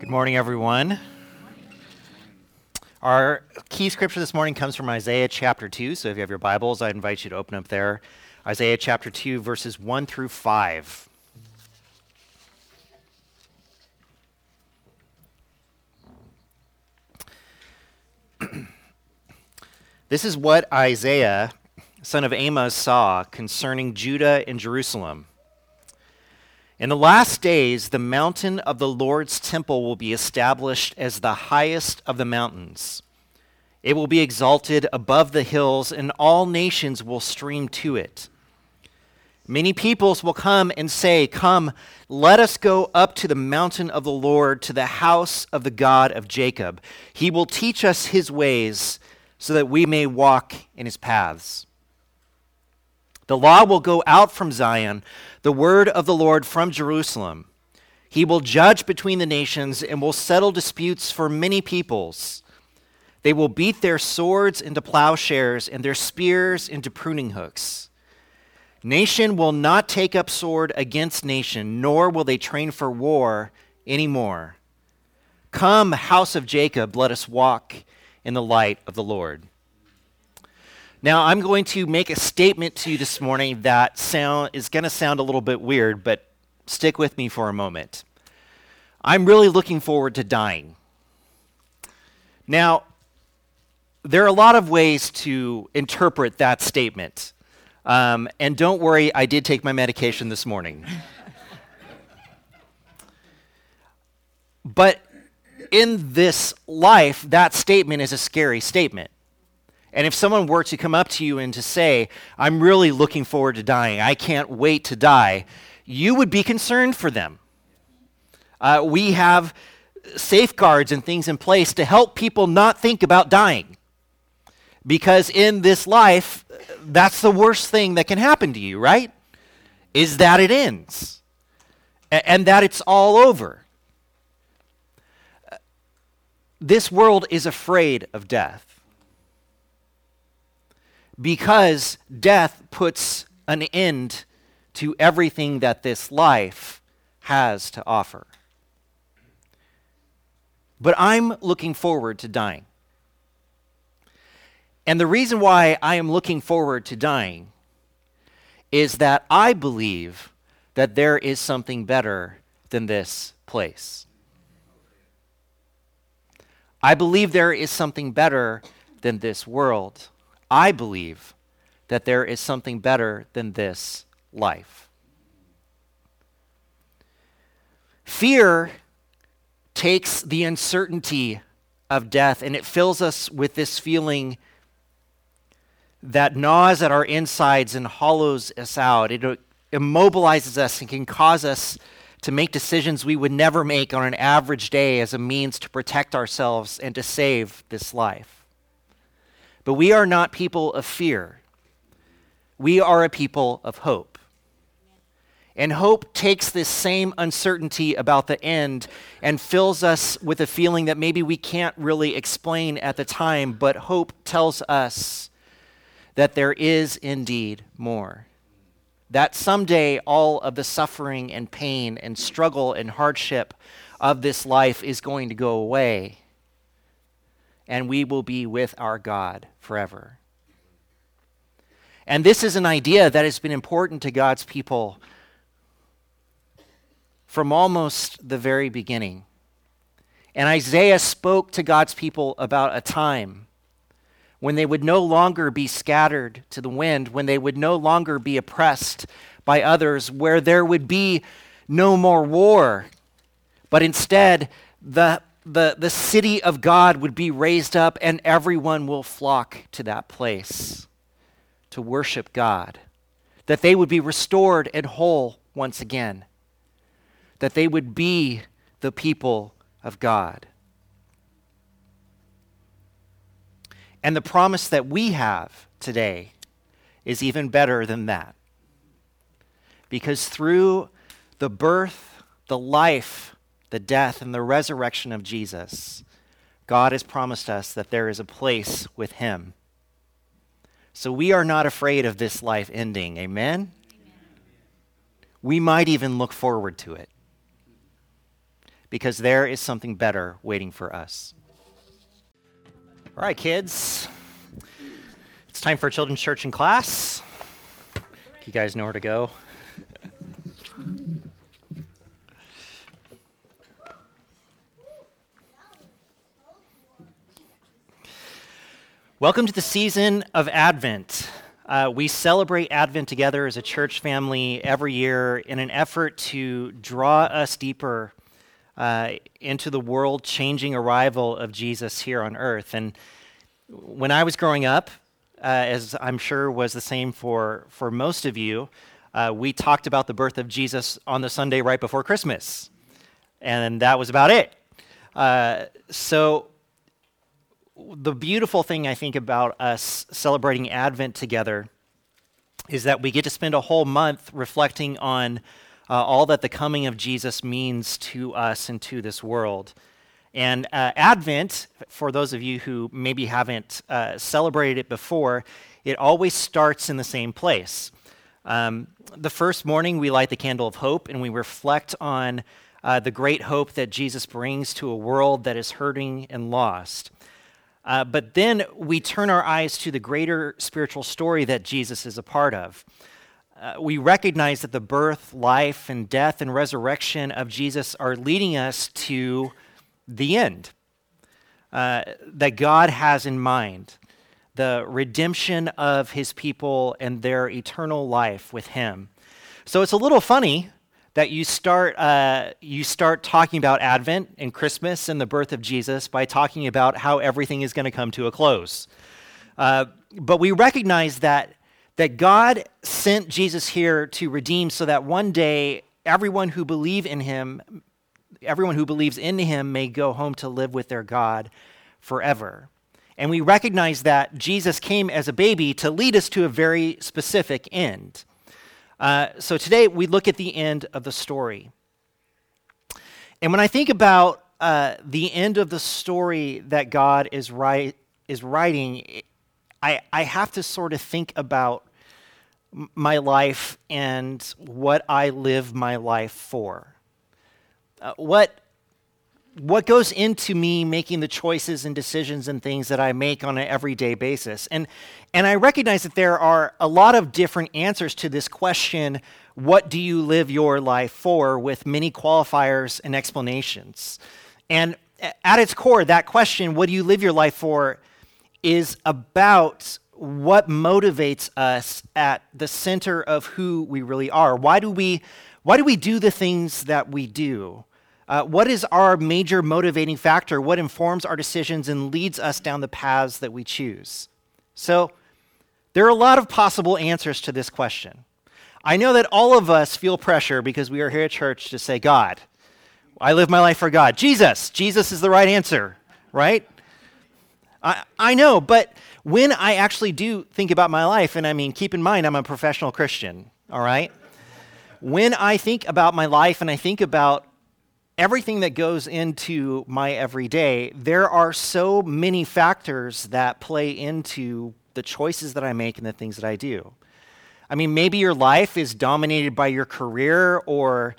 Good morning, everyone. Our key scripture this morning comes from Isaiah chapter 2. So if you have your Bibles, I invite you to open up there. Isaiah chapter 2, verses 1 through 5. this is what Isaiah, son of Amoz, saw concerning Judah and Jerusalem. In the last days, the mountain of the Lord's temple will be established as the highest of the mountains. It will be exalted above the hills, and all nations will stream to it. Many peoples will come and say, Come, let us go up to the mountain of the Lord, to the house of the God of Jacob. He will teach us his ways, so that we may walk in his paths. The law will go out from Zion, the word of the Lord from Jerusalem. He will judge between the nations and will settle disputes for many peoples. They will beat their swords into plowshares and their spears into pruning hooks. Nation will not take up sword against nation, nor will they train for war anymore. Come, house of Jacob, let us walk in the light of the Lord. Now, I'm going to make a statement to you this morning that sound, is going to sound a little bit weird, but stick with me for a moment. I'm really looking forward to dying. Now, there are a lot of ways to interpret that statement. Um, and don't worry, I did take my medication this morning. but in this life, that statement is a scary statement. And if someone were to come up to you and to say, I'm really looking forward to dying, I can't wait to die, you would be concerned for them. Uh, we have safeguards and things in place to help people not think about dying. Because in this life, that's the worst thing that can happen to you, right? Is that it ends and that it's all over. This world is afraid of death because death puts an end to everything that this life has to offer. But I'm looking forward to dying. And the reason why I am looking forward to dying is that I believe that there is something better than this place. I believe there is something better than this world. I believe that there is something better than this life. Fear takes the uncertainty of death and it fills us with this feeling that gnaws at our insides and hollows us out. It uh, immobilizes us and can cause us to make decisions we would never make on an average day as a means to protect ourselves and to save this life. But we are not people of fear. We are a people of hope. And hope takes this same uncertainty about the end and fills us with a feeling that maybe we can't really explain at the time, but hope tells us that there is indeed more. That someday all of the suffering and pain and struggle and hardship of this life is going to go away and we will be with our God forever. And this is an idea that has been important to God's people from almost the very beginning. And Isaiah spoke to God's people about a time when they would no longer be scattered to the wind, when they would no longer be oppressed by others, where there would be no more war, but instead the the, the city of God would be raised up and everyone will flock to that place to worship God. That they would be restored and whole once again. That they would be the people of God. And the promise that we have today is even better than that. Because through the birth, the life, the death, and the resurrection of Jesus, God has promised us that there is a place with Him. So we are not afraid of this life ending. Amen? Amen? We might even look forward to it. because there is something better waiting for us. All right, kids. It's time for children's church and class. You guys know where to go. Welcome to the season of Advent. Uh, we celebrate Advent together as a church family every year in an effort to draw us deeper uh, into the world changing arrival of Jesus here on earth. And when I was growing up, uh, as I'm sure was the same for, for most of you, uh, we talked about the birth of Jesus on the Sunday right before Christmas. And that was about it. Uh, so the beautiful thing I think about us celebrating Advent together is that we get to spend a whole month reflecting on uh, all that the coming of Jesus means to us and to this world. And uh, Advent, for those of you who maybe haven't uh, celebrated it before, it always starts in the same place. Um, the first morning, we light the candle of hope and we reflect on uh, the great hope that Jesus brings to a world that is hurting and lost. Uh, but then we turn our eyes to the greater spiritual story that Jesus is a part of. Uh, we recognize that the birth, life, and death and resurrection of Jesus are leading us to the end uh, that God has in mind the redemption of his people and their eternal life with him. So it's a little funny that you start, uh, you start talking about Advent and Christmas and the birth of Jesus by talking about how everything is going to come to a close. Uh, but we recognize that, that God sent Jesus here to redeem so that one day everyone who believe in him, everyone who believes in him may go home to live with their God forever. And we recognize that Jesus came as a baby to lead us to a very specific end. Uh, so today we look at the end of the story. And when I think about uh, the end of the story that God is, is writing, I, I have to sort of think about my life and what I live my life for. Uh, what what goes into me making the choices and decisions and things that I make on an everyday basis. And, and I recognize that there are a lot of different answers to this question what do you live your life for, with many qualifiers and explanations. And at its core, that question, what do you live your life for, is about what motivates us at the center of who we really are. Why do we, why do, we do the things that we do? Uh, what is our major motivating factor? What informs our decisions and leads us down the paths that we choose? So, there are a lot of possible answers to this question. I know that all of us feel pressure because we are here at church to say, God, I live my life for God. Jesus, Jesus is the right answer, right? I, I know, but when I actually do think about my life, and I mean, keep in mind, I'm a professional Christian, all right? When I think about my life and I think about everything that goes into my everyday, there are so many factors that play into the choices that I make and the things that I do. I mean, maybe your life is dominated by your career or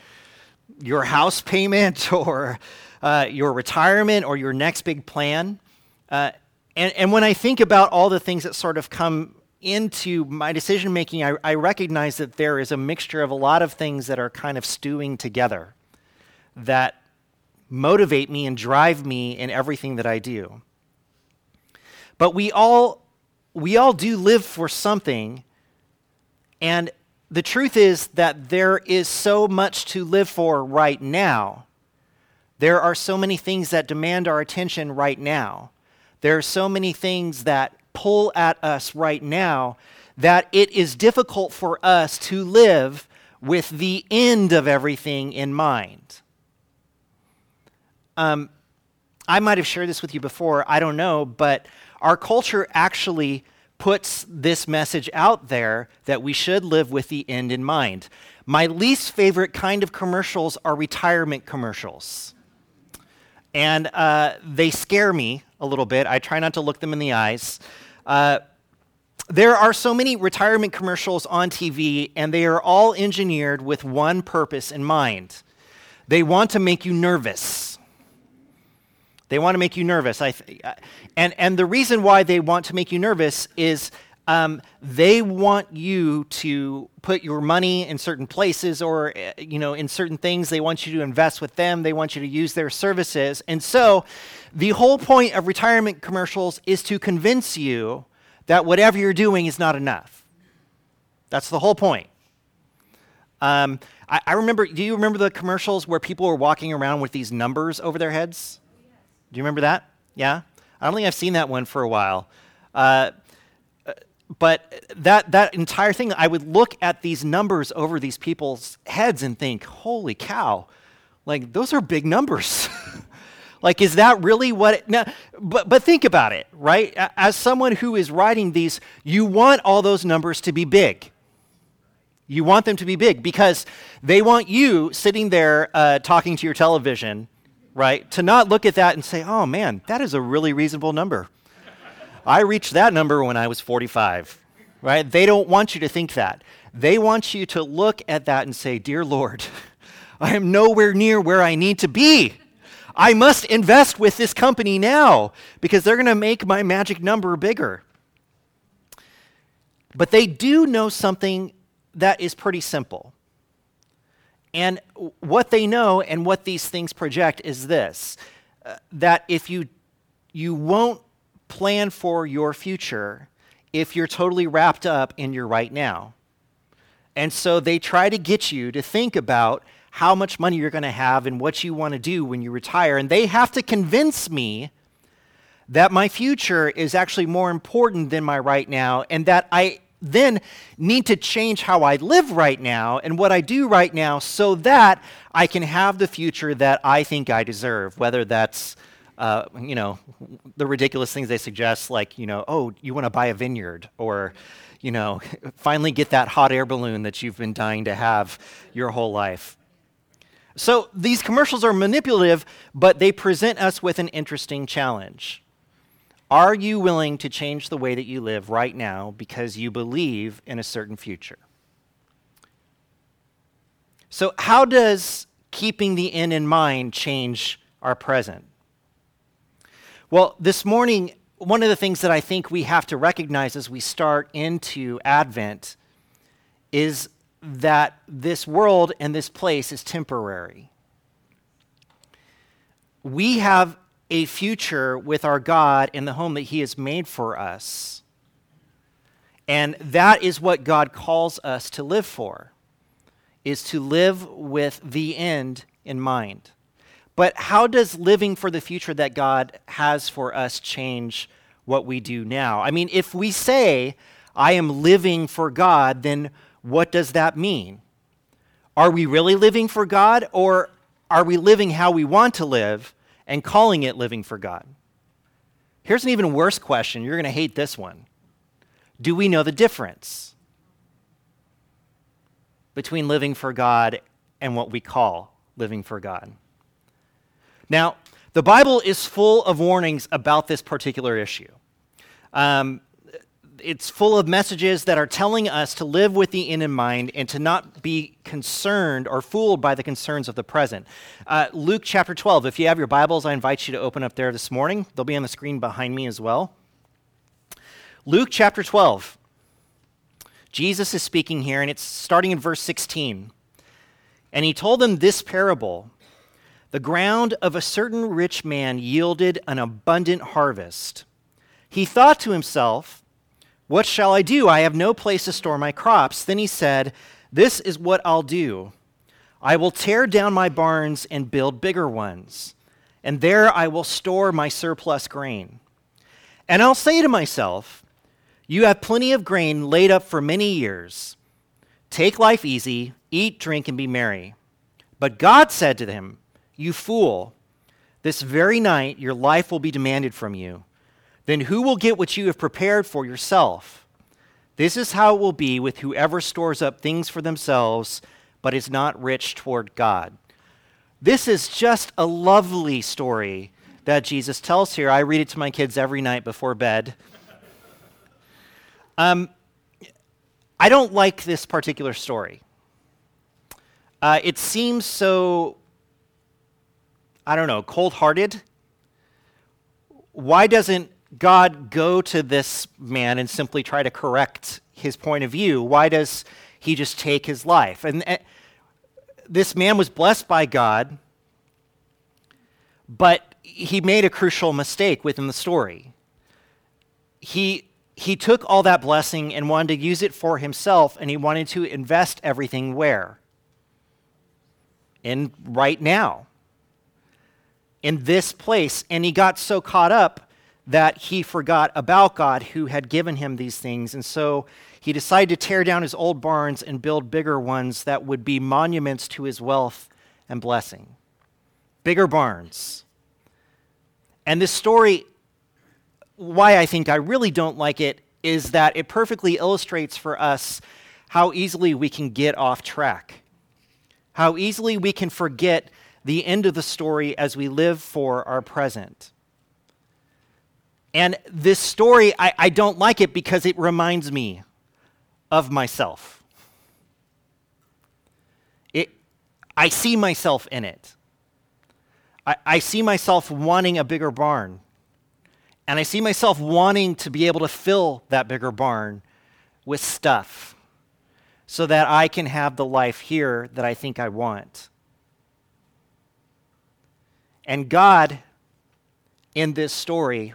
your house payment or uh, your retirement or your next big plan. Uh, and, and when I think about all the things that sort of come into my decision making, I, I recognize that there is a mixture of a lot of things that are kind of stewing together that motivate me and drive me in everything that I do. But we all we all do live for something and the truth is that there is so much to live for right now. There are so many things that demand our attention right now. There are so many things that pull at us right now that it is difficult for us to live with the end of everything in mind. Um, I might have shared this with you before, I don't know, but our culture actually puts this message out there that we should live with the end in mind. My least favorite kind of commercials are retirement commercials. And uh, they scare me a little bit. I try not to look them in the eyes. Uh, there are so many retirement commercials on TV, and they are all engineered with one purpose in mind They want to make you nervous. They want to make you nervous. I th- and, and the reason why they want to make you nervous is um, they want you to put your money in certain places or uh, you know in certain things. They want you to invest with them. They want you to use their services. And so the whole point of retirement commercials is to convince you that whatever you're doing is not enough. That's the whole point. Um, I, I remember do you remember the commercials where people were walking around with these numbers over their heads do you remember that yeah i don't think i've seen that one for a while uh, but that, that entire thing, I would look at these numbers over these people's heads and think, holy cow, like those are big numbers. like, is that really what? It, now, but, but think about it, right? As someone who is writing these, you want all those numbers to be big. You want them to be big because they want you sitting there uh, talking to your television, right? To not look at that and say, oh man, that is a really reasonable number. I reached that number when I was 45, right? They don't want you to think that. They want you to look at that and say, Dear Lord, I am nowhere near where I need to be. I must invest with this company now because they're going to make my magic number bigger. But they do know something that is pretty simple. And what they know and what these things project is this uh, that if you, you won't plan for your future if you're totally wrapped up in your right now. And so they try to get you to think about how much money you're going to have and what you want to do when you retire. And they have to convince me that my future is actually more important than my right now and that I then need to change how I live right now and what I do right now so that I can have the future that I think I deserve, whether that's uh, you know, the ridiculous things they suggest, like, you know, oh, you want to buy a vineyard, or, you know, finally get that hot air balloon that you've been dying to have your whole life. So these commercials are manipulative, but they present us with an interesting challenge. Are you willing to change the way that you live right now because you believe in a certain future? So, how does keeping the end in mind change our present? Well, this morning, one of the things that I think we have to recognize as we start into Advent is that this world and this place is temporary. We have a future with our God in the home that He has made for us. And that is what God calls us to live for, is to live with the end in mind. But how does living for the future that God has for us change what we do now? I mean, if we say, I am living for God, then what does that mean? Are we really living for God, or are we living how we want to live and calling it living for God? Here's an even worse question. You're going to hate this one. Do we know the difference between living for God and what we call living for God? Now, the Bible is full of warnings about this particular issue. Um, it's full of messages that are telling us to live with the end in mind and to not be concerned or fooled by the concerns of the present. Uh, Luke chapter 12, if you have your Bibles, I invite you to open up there this morning. They'll be on the screen behind me as well. Luke chapter 12. Jesus is speaking here, and it's starting in verse 16. And he told them this parable the ground of a certain rich man yielded an abundant harvest. He thought to himself, What shall I do? I have no place to store my crops. Then he said, This is what I'll do I will tear down my barns and build bigger ones, and there I will store my surplus grain. And I'll say to myself, You have plenty of grain laid up for many years. Take life easy, eat, drink, and be merry. But God said to him, you fool, this very night your life will be demanded from you. Then who will get what you have prepared for yourself? This is how it will be with whoever stores up things for themselves, but is not rich toward God. This is just a lovely story that Jesus tells here. I read it to my kids every night before bed. Um, I don't like this particular story. Uh, it seems so I don't know, cold hearted? Why doesn't God go to this man and simply try to correct his point of view? Why does he just take his life? And uh, this man was blessed by God, but he made a crucial mistake within the story. He, he took all that blessing and wanted to use it for himself, and he wanted to invest everything where? In right now. In this place. And he got so caught up that he forgot about God who had given him these things. And so he decided to tear down his old barns and build bigger ones that would be monuments to his wealth and blessing. Bigger barns. And this story, why I think I really don't like it, is that it perfectly illustrates for us how easily we can get off track, how easily we can forget the end of the story as we live for our present. And this story, I, I don't like it because it reminds me of myself. It, I see myself in it. I, I see myself wanting a bigger barn. And I see myself wanting to be able to fill that bigger barn with stuff so that I can have the life here that I think I want. And God, in this story,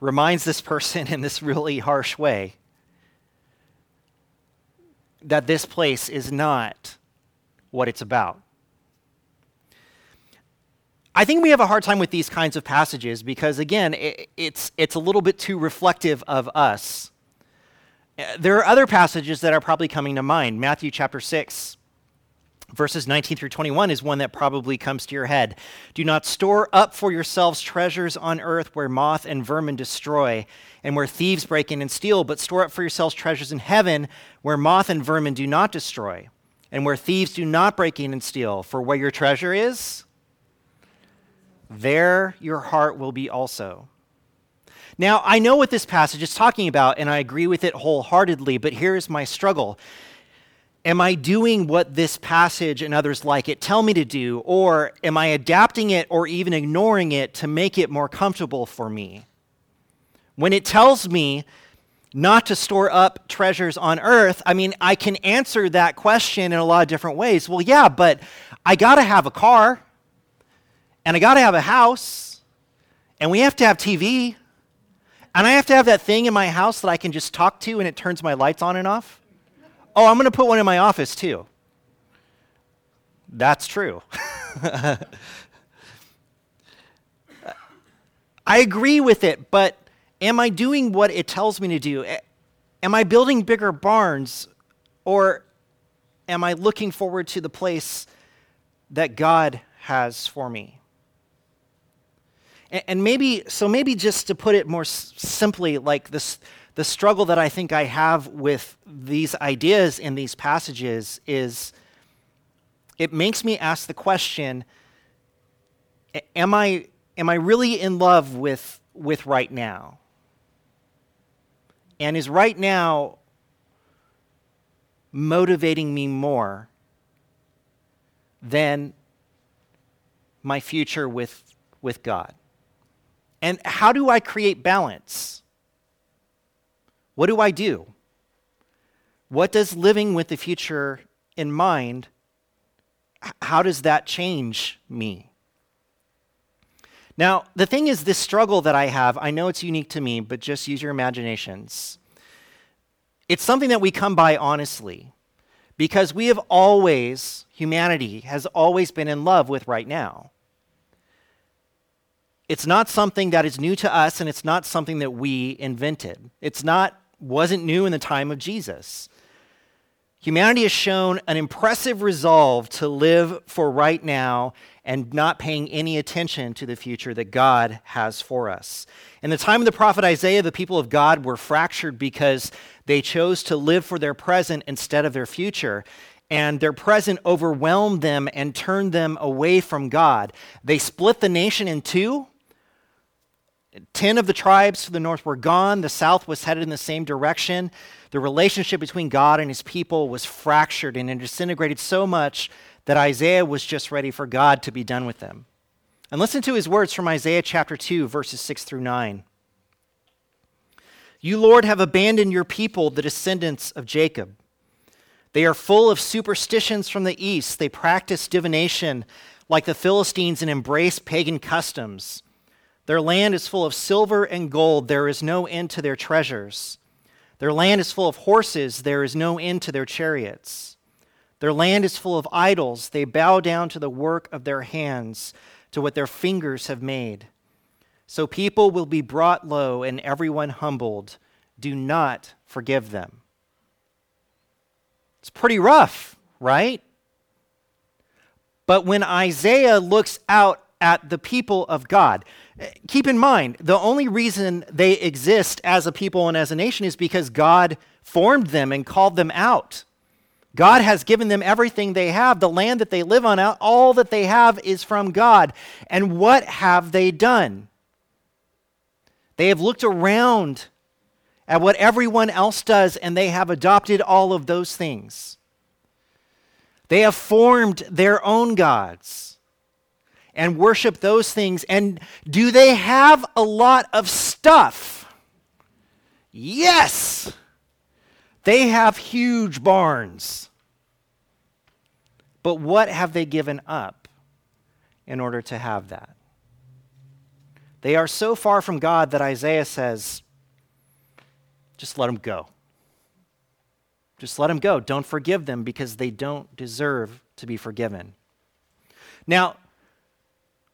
reminds this person in this really harsh way that this place is not what it's about. I think we have a hard time with these kinds of passages because, again, it, it's, it's a little bit too reflective of us. There are other passages that are probably coming to mind. Matthew chapter 6, verses 19 through 21 is one that probably comes to your head. Do not store up for yourselves treasures on earth where moth and vermin destroy and where thieves break in and steal, but store up for yourselves treasures in heaven where moth and vermin do not destroy and where thieves do not break in and steal. For where your treasure is, there your heart will be also. Now, I know what this passage is talking about, and I agree with it wholeheartedly, but here's my struggle. Am I doing what this passage and others like it tell me to do, or am I adapting it or even ignoring it to make it more comfortable for me? When it tells me not to store up treasures on earth, I mean, I can answer that question in a lot of different ways. Well, yeah, but I got to have a car, and I got to have a house, and we have to have TV, and I have to have that thing in my house that I can just talk to and it turns my lights on and off. Oh, I'm going to put one in my office too. That's true. I agree with it, but am I doing what it tells me to do? Am I building bigger barns or am I looking forward to the place that God has for me? And maybe, so maybe just to put it more simply, like this, the struggle that I think I have with these ideas in these passages is it makes me ask the question am I, am I really in love with, with right now? And is right now motivating me more than my future with, with God? And how do I create balance? What do I do? What does living with the future in mind, how does that change me? Now, the thing is, this struggle that I have, I know it's unique to me, but just use your imaginations. It's something that we come by honestly because we have always, humanity has always been in love with right now. It's not something that is new to us, and it's not something that we invented. It's not wasn't new in the time of Jesus. Humanity has shown an impressive resolve to live for right now and not paying any attention to the future that God has for us. In the time of the prophet Isaiah, the people of God were fractured because they chose to live for their present instead of their future. And their present overwhelmed them and turned them away from God. They split the nation in two Ten of the tribes to the north were gone. The south was headed in the same direction. The relationship between God and his people was fractured and it disintegrated so much that Isaiah was just ready for God to be done with them. And listen to his words from Isaiah chapter 2, verses 6 through 9. You, Lord, have abandoned your people, the descendants of Jacob. They are full of superstitions from the east. They practice divination like the Philistines and embrace pagan customs. Their land is full of silver and gold. There is no end to their treasures. Their land is full of horses. There is no end to their chariots. Their land is full of idols. They bow down to the work of their hands, to what their fingers have made. So people will be brought low and everyone humbled. Do not forgive them. It's pretty rough, right? But when Isaiah looks out at the people of God, keep in mind, the only reason they exist as a people and as a nation is because God formed them and called them out. God has given them everything they have. The land that they live on, all that they have is from God. And what have they done? They have looked around at what everyone else does and they have adopted all of those things. They have formed their own gods and worship those things. And do they have a lot of stuff? Yes! They have huge barns. But what have they given up in order to have that? They are so far from God that Isaiah says, just let them go. Just let them go. Don't forgive them because they don't deserve to be forgiven. Now,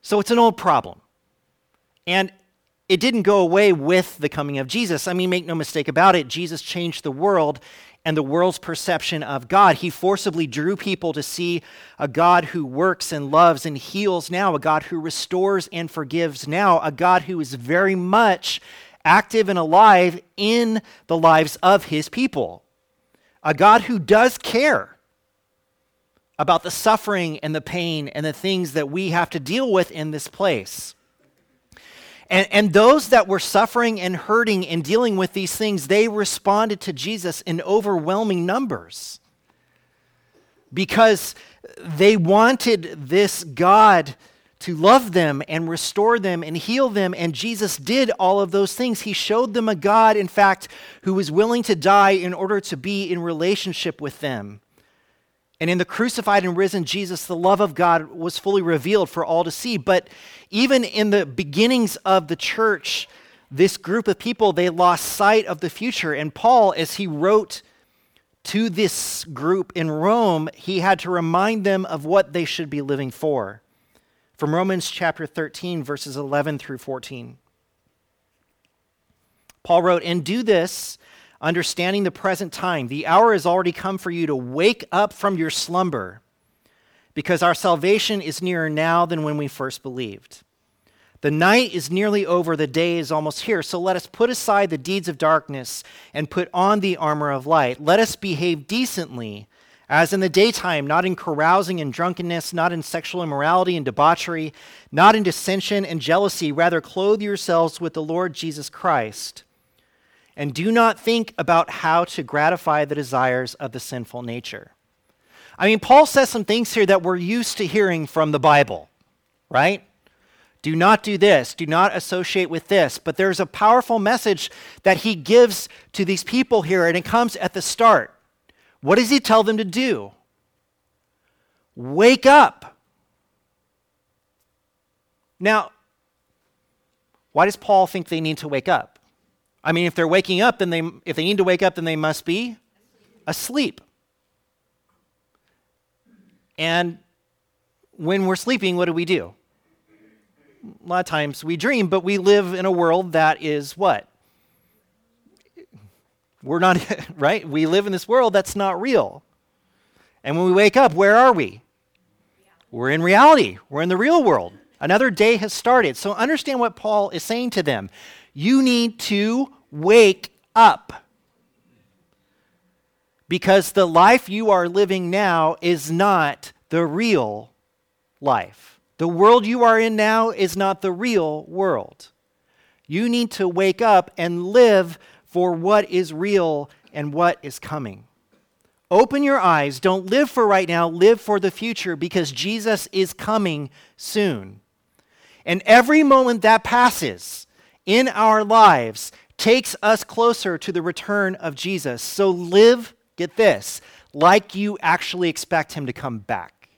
so it's an old problem. And it didn't go away with the coming of Jesus. I mean, make no mistake about it, Jesus changed the world and the world's perception of God. He forcibly drew people to see a God who works and loves and heals now, a God who restores and forgives now, a God who is very much active and alive in the lives of his people, a God who does care about the suffering and the pain and the things that we have to deal with in this place. And, and those that were suffering and hurting and dealing with these things, they responded to Jesus in overwhelming numbers because they wanted this God to love them and restore them and heal them. And Jesus did all of those things. He showed them a God, in fact, who was willing to die in order to be in relationship with them. And in the crucified and risen Jesus, the love of God was fully revealed for all to see. But even in the beginnings of the church, this group of people, they lost sight of the future. And Paul, as he wrote to this group in Rome, he had to remind them of what they should be living for. From Romans chapter 13, verses 11 through 14. Paul wrote, And do this understanding the present time. The hour has already come for you to wake up from your slumber, because our salvation is nearer now than when we first believed. The night is nearly over, the day is almost here. So let us put aside the deeds of darkness and put on the armor of light. Let us behave decently, as in the daytime, not in carousing and drunkenness, not in sexual immorality and debauchery, not in dissension and jealousy. Rather, clothe yourselves with the Lord Jesus Christ and do not think about how to gratify the desires of the sinful nature. I mean, Paul says some things here that we're used to hearing from the Bible, right? Do not do this, do not associate with this. But there's a powerful message that he gives to these people here, and it comes at the start. What does he tell them to do? Wake up. Now, why does Paul think they need to wake up? I mean, if they're waking up, then they, if they need to wake up, then they must be asleep. And when we're sleeping, what do we do? A lot of times we dream, but we live in a world that is what? We're not, right? We live in this world that's not real. And when we wake up, where are we? We're in reality. We're in the real world. Another day has started. So understand what Paul is saying to them. You need to wake up. Because the life you are living now is not the real life. The world you are in now is not the real world. You need to wake up and live for what is real and what is coming. Open your eyes. Don't live for right now, live for the future because Jesus is coming soon. And every moment that passes in our lives takes us closer to the return of Jesus. So live, get this, like you actually expect him to come back.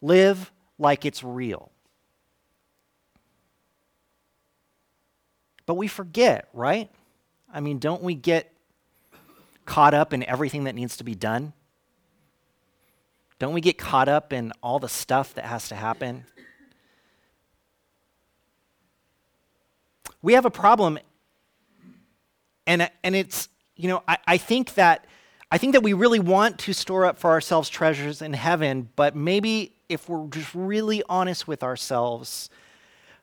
Live like it's real. But we forget, right? I mean, don't we get caught up in everything that needs to be done? Don't we get caught up in all the stuff that has to happen? We have a problem, and, and it's, you know, I, I think that I think that we really want to store up for ourselves treasures in heaven, but maybe if we're just really honest with ourselves,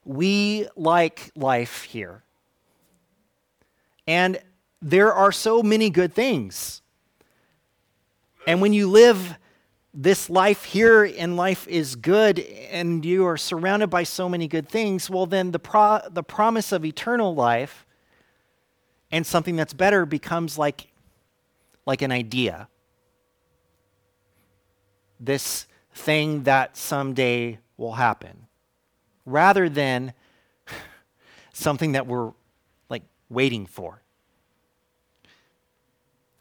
we like life here. And there are so many good things. And when you live this life here and life is good and you are surrounded by so many good things, well, then the, pro- the promise of eternal life and something that's better becomes like, like an idea. This thing that someday will happen, rather than something that we're like waiting for.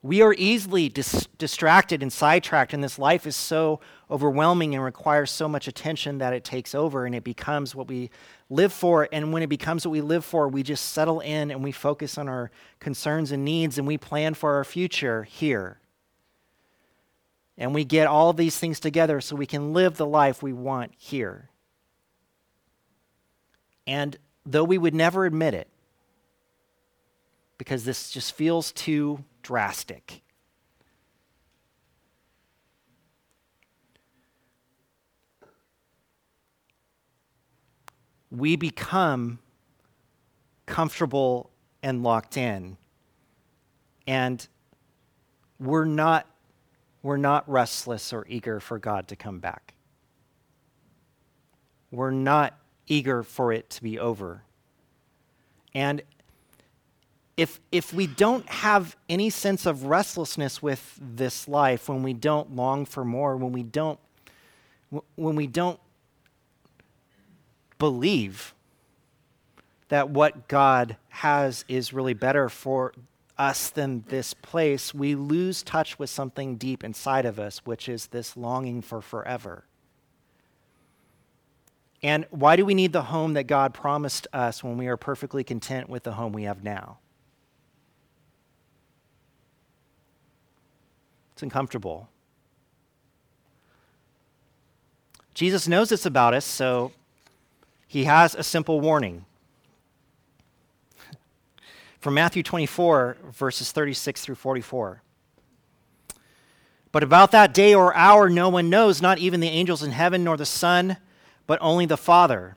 We are easily dis- distracted and sidetracked, and this life is so overwhelming and requires so much attention that it takes over and it becomes what we live for. And when it becomes what we live for, we just settle in and we focus on our concerns and needs and we plan for our future here. And we get all of these things together so we can live the life we want here. And though we would never admit it, because this just feels too drastic. We become comfortable and locked in. And we're not, we're not restless or eager for God to come back. We're not eager for it to be over. And if, if we don't have any sense of restlessness with this life, when we don't long for more, when we don't, when we don't believe that what God has is really better for us than this place, we lose touch with something deep inside of us, which is this longing for forever. And why do we need the home that God promised us when we are perfectly content with the home we have now? It's uncomfortable. Jesus knows this about us, so he has a simple warning. From Matthew 24, verses 36 through 44. But about that day or hour no one knows, not even the angels in heaven, nor the Son, but only the Father.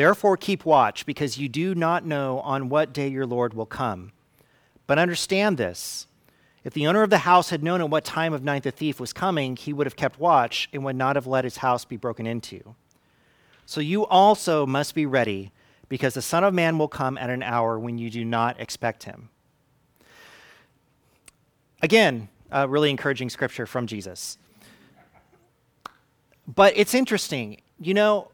Therefore, keep watch, because you do not know on what day your Lord will come. But understand this if the owner of the house had known at what time of night the thief was coming, he would have kept watch and would not have let his house be broken into. So you also must be ready, because the Son of Man will come at an hour when you do not expect him. Again, a really encouraging scripture from Jesus. But it's interesting. You know,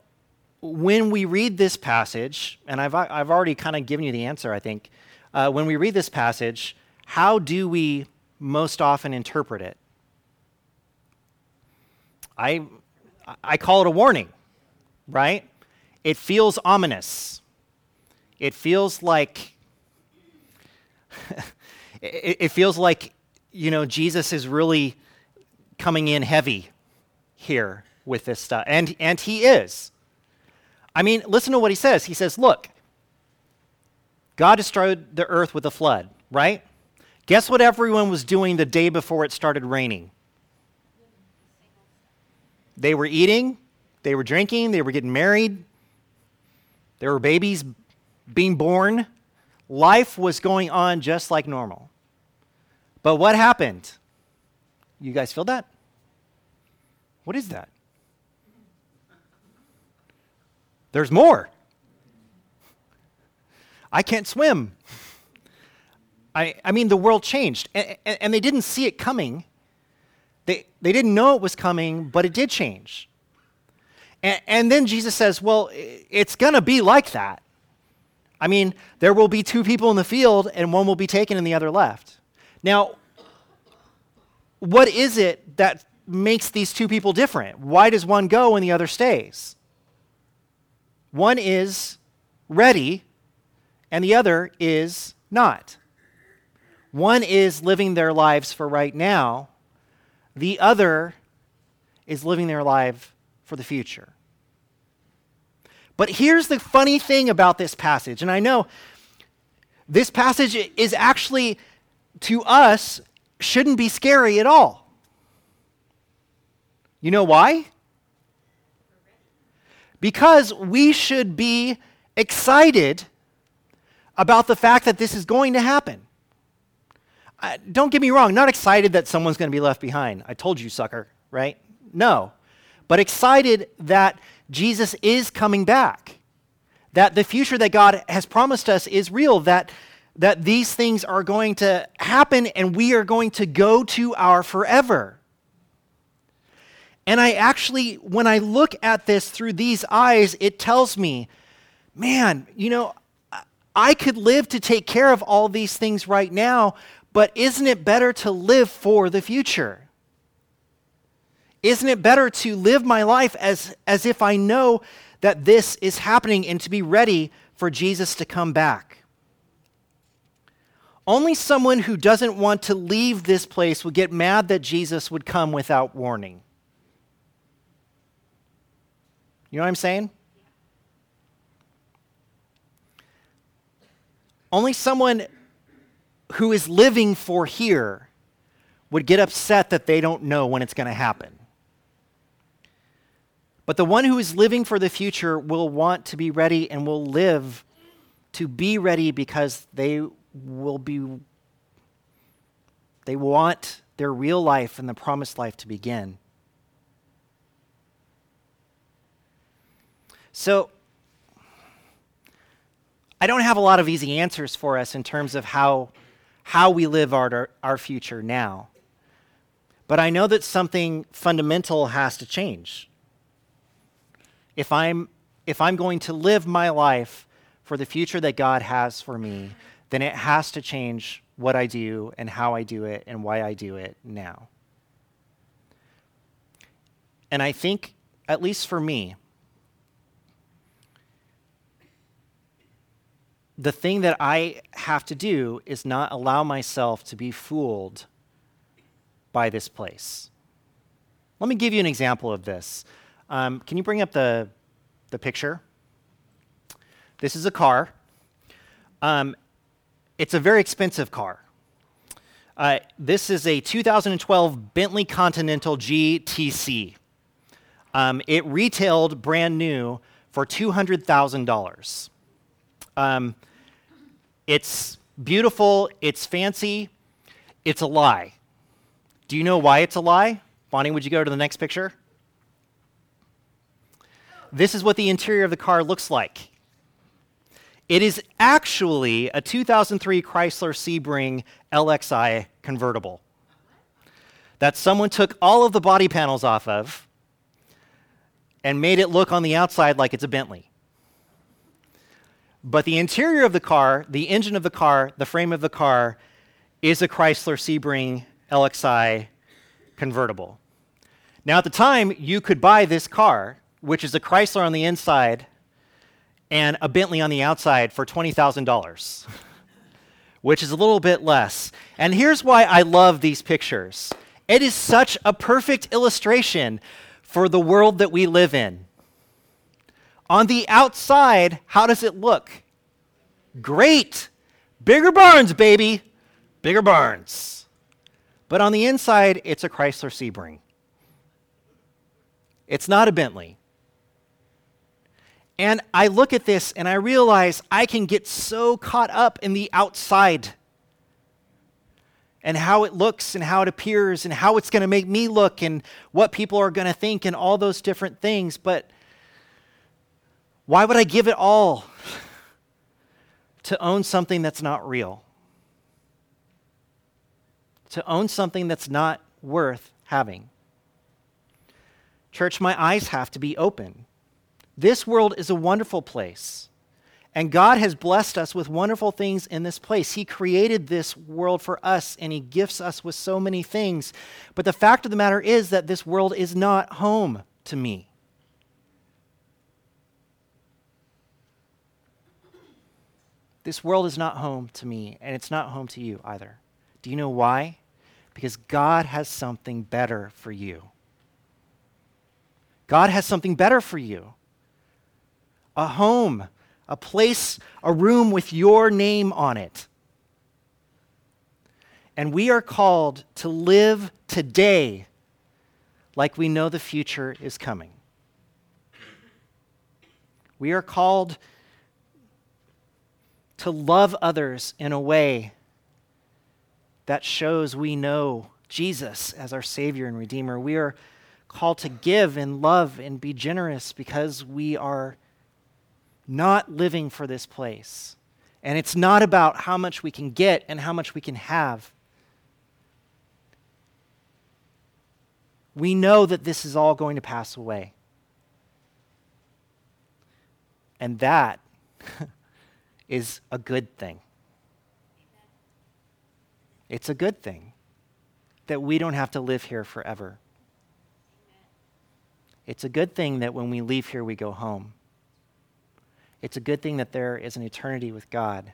when we read this passage, and I've, I've already kind of given you the answer, I think. Uh, when we read this passage, how do we most often interpret it? I, I call it a warning, right? It feels ominous. It feels like, it, it feels like, you know, Jesus is really coming in heavy here with this stuff. And, and he is. I mean, listen to what he says. He says, Look, God destroyed the earth with a flood, right? Guess what everyone was doing the day before it started raining? They were eating, they were drinking, they were getting married, there were babies being born, life was going on just like normal. But what happened? You guys feel that? What is that? There's more. I can't swim. I, I mean, the world changed, and, and, they didn't see it coming. They, they didn't know it was coming, but it did change. And, and then Jesus says, Well, it's going to be like that. I mean, there will be two people in the field, and one will be taken and the other left. Now, what is it that makes these two people different? Why does one go and the other stays? One is ready, and the other is not. One is living their lives for right now, the other is living their life for the future. But here's the funny thing about this passage, and I know this passage is actually, to us, shouldn't be scary at all. You know why? Because we should be excited about the fact that this is going to happen uh, don't get me wrong, not excited that someone's going to be left behind. I told you, sucker, right? No. But excited that Jesus is coming back, that the future that God has promised us is real, that, that these things are going to happen and we are going to go to our forever. And I actually, when I look at this through these eyes, it tells me, man, you know, I could live to take care of all these things right now, but isn't it better to live for the future? Isn't it better to live my life as, as if I know that this is happening and to be ready for Jesus to come back? Only someone who doesn't want to leave this place would get mad that Jesus would come without warning. You know what I'm saying? Only someone who is living for here would get upset that they don't know when it's going to happen. But the one who is living for the future will want to be ready and will live to be ready because they will be they want their real life and the promised life to begin. So I don't have a lot of easy answers for us in terms of how how we live our, our future now. But I know that something fundamental has to change. If I'm, if I'm going to live my life for the future that God has for me, then it has to change what I do and how I do it and why I do it now. And I think, at least for me, the thing that I have to do is not allow myself to be fooled by this place. Let me give you an example of this. Um, can you bring up the, the picture? This is a car. Um, it's a very expensive car. Uh, this is a 2012 Bentley Continental GTC. Um, it retailed brand new for $200,000. Um, it's beautiful, it's fancy, it's a lie. Do you know why it's a lie? Bonnie, would you go to the next picture? This is what the interior of the car looks like. It is actually a 2003 Chrysler Sebring LXI convertible that someone took all of the body panels off of and made it look on the outside like it's a Bentley. But the interior of the car, the engine of the car, the frame of the car is a Chrysler Sebring LXI convertible. Now, at the time, you could buy this car, which is a Chrysler on the inside and a Bentley on the outside, for $20,000, which is a little bit less. And here's why I love these pictures it is such a perfect illustration for the world that we live in. On the outside, how does it look? Great. Bigger barns, baby. Bigger barns. But on the inside, it's a Chrysler Sebring. It's not a Bentley. And I look at this and I realize I can get so caught up in the outside and how it looks and how it appears and how it's going to make me look and what people are going to think and all those different things. But why would I give it all to own something that's not real? To own something that's not worth having? Church, my eyes have to be open. This world is a wonderful place. And God has blessed us with wonderful things in this place. He created this world for us and He gifts us with so many things. But the fact of the matter is that this world is not home to me. This world is not home to me, and it's not home to you either. Do you know why? Because God has something better for you. God has something better for you a home, a place, a room with your name on it. And we are called to live today like we know the future is coming. We are called to love others in a way that shows we know Jesus as our Savior and Redeemer. We are called to give and love and be generous because we are not living for this place. And it's not about how much we can get and how much we can have. We know that this is all going to pass away. And that is a good thing. It's a good thing that we don't have to live here forever. It's a good thing that when we leave here, we go home. It's a good thing that there is an eternity with God.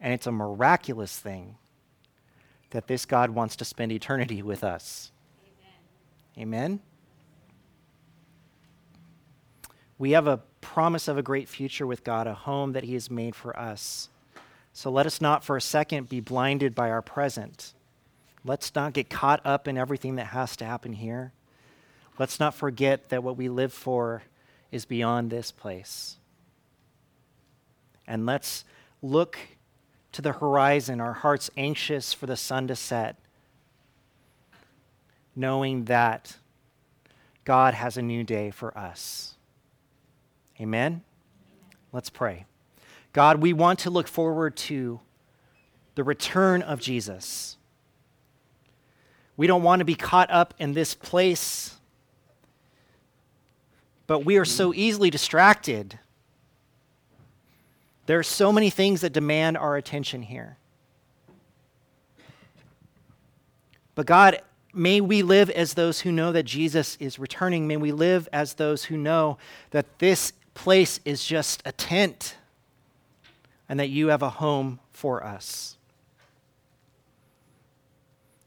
And it's a miraculous thing that this God wants to spend eternity with us. Amen. Amen? We have a promise of a great future with God, a home that He has made for us. So let us not for a second be blinded by our present. Let's not get caught up in everything that has to happen here. Let's not forget that what we live for is beyond this place. And let's look to the horizon, our hearts anxious for the sun to set, knowing that God has a new day for us. Amen? Let's pray. God, we want to look forward to the return of Jesus. We don't want to be caught up in this place, but we are so easily distracted there are so many things that demand our attention here. But God, may we live as those who know that Jesus is returning. May we live as those who know that this place is just a tent and that you have a home for us.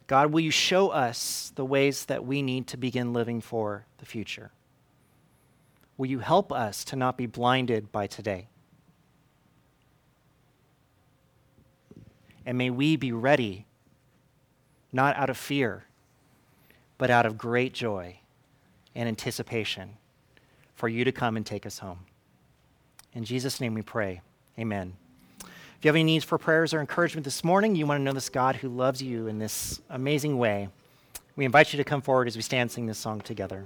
God, will you show us the ways that we need to begin living for the future? Will you help us to not be blinded by today? And may we be ready, not out of fear, but out of great joy and anticipation for you to come and take us home. In Jesus' name we pray. Amen. If you have any needs for prayers or encouragement this morning, you want to know this God who loves you in this amazing way, we invite you to come forward as we stand and sing this song together.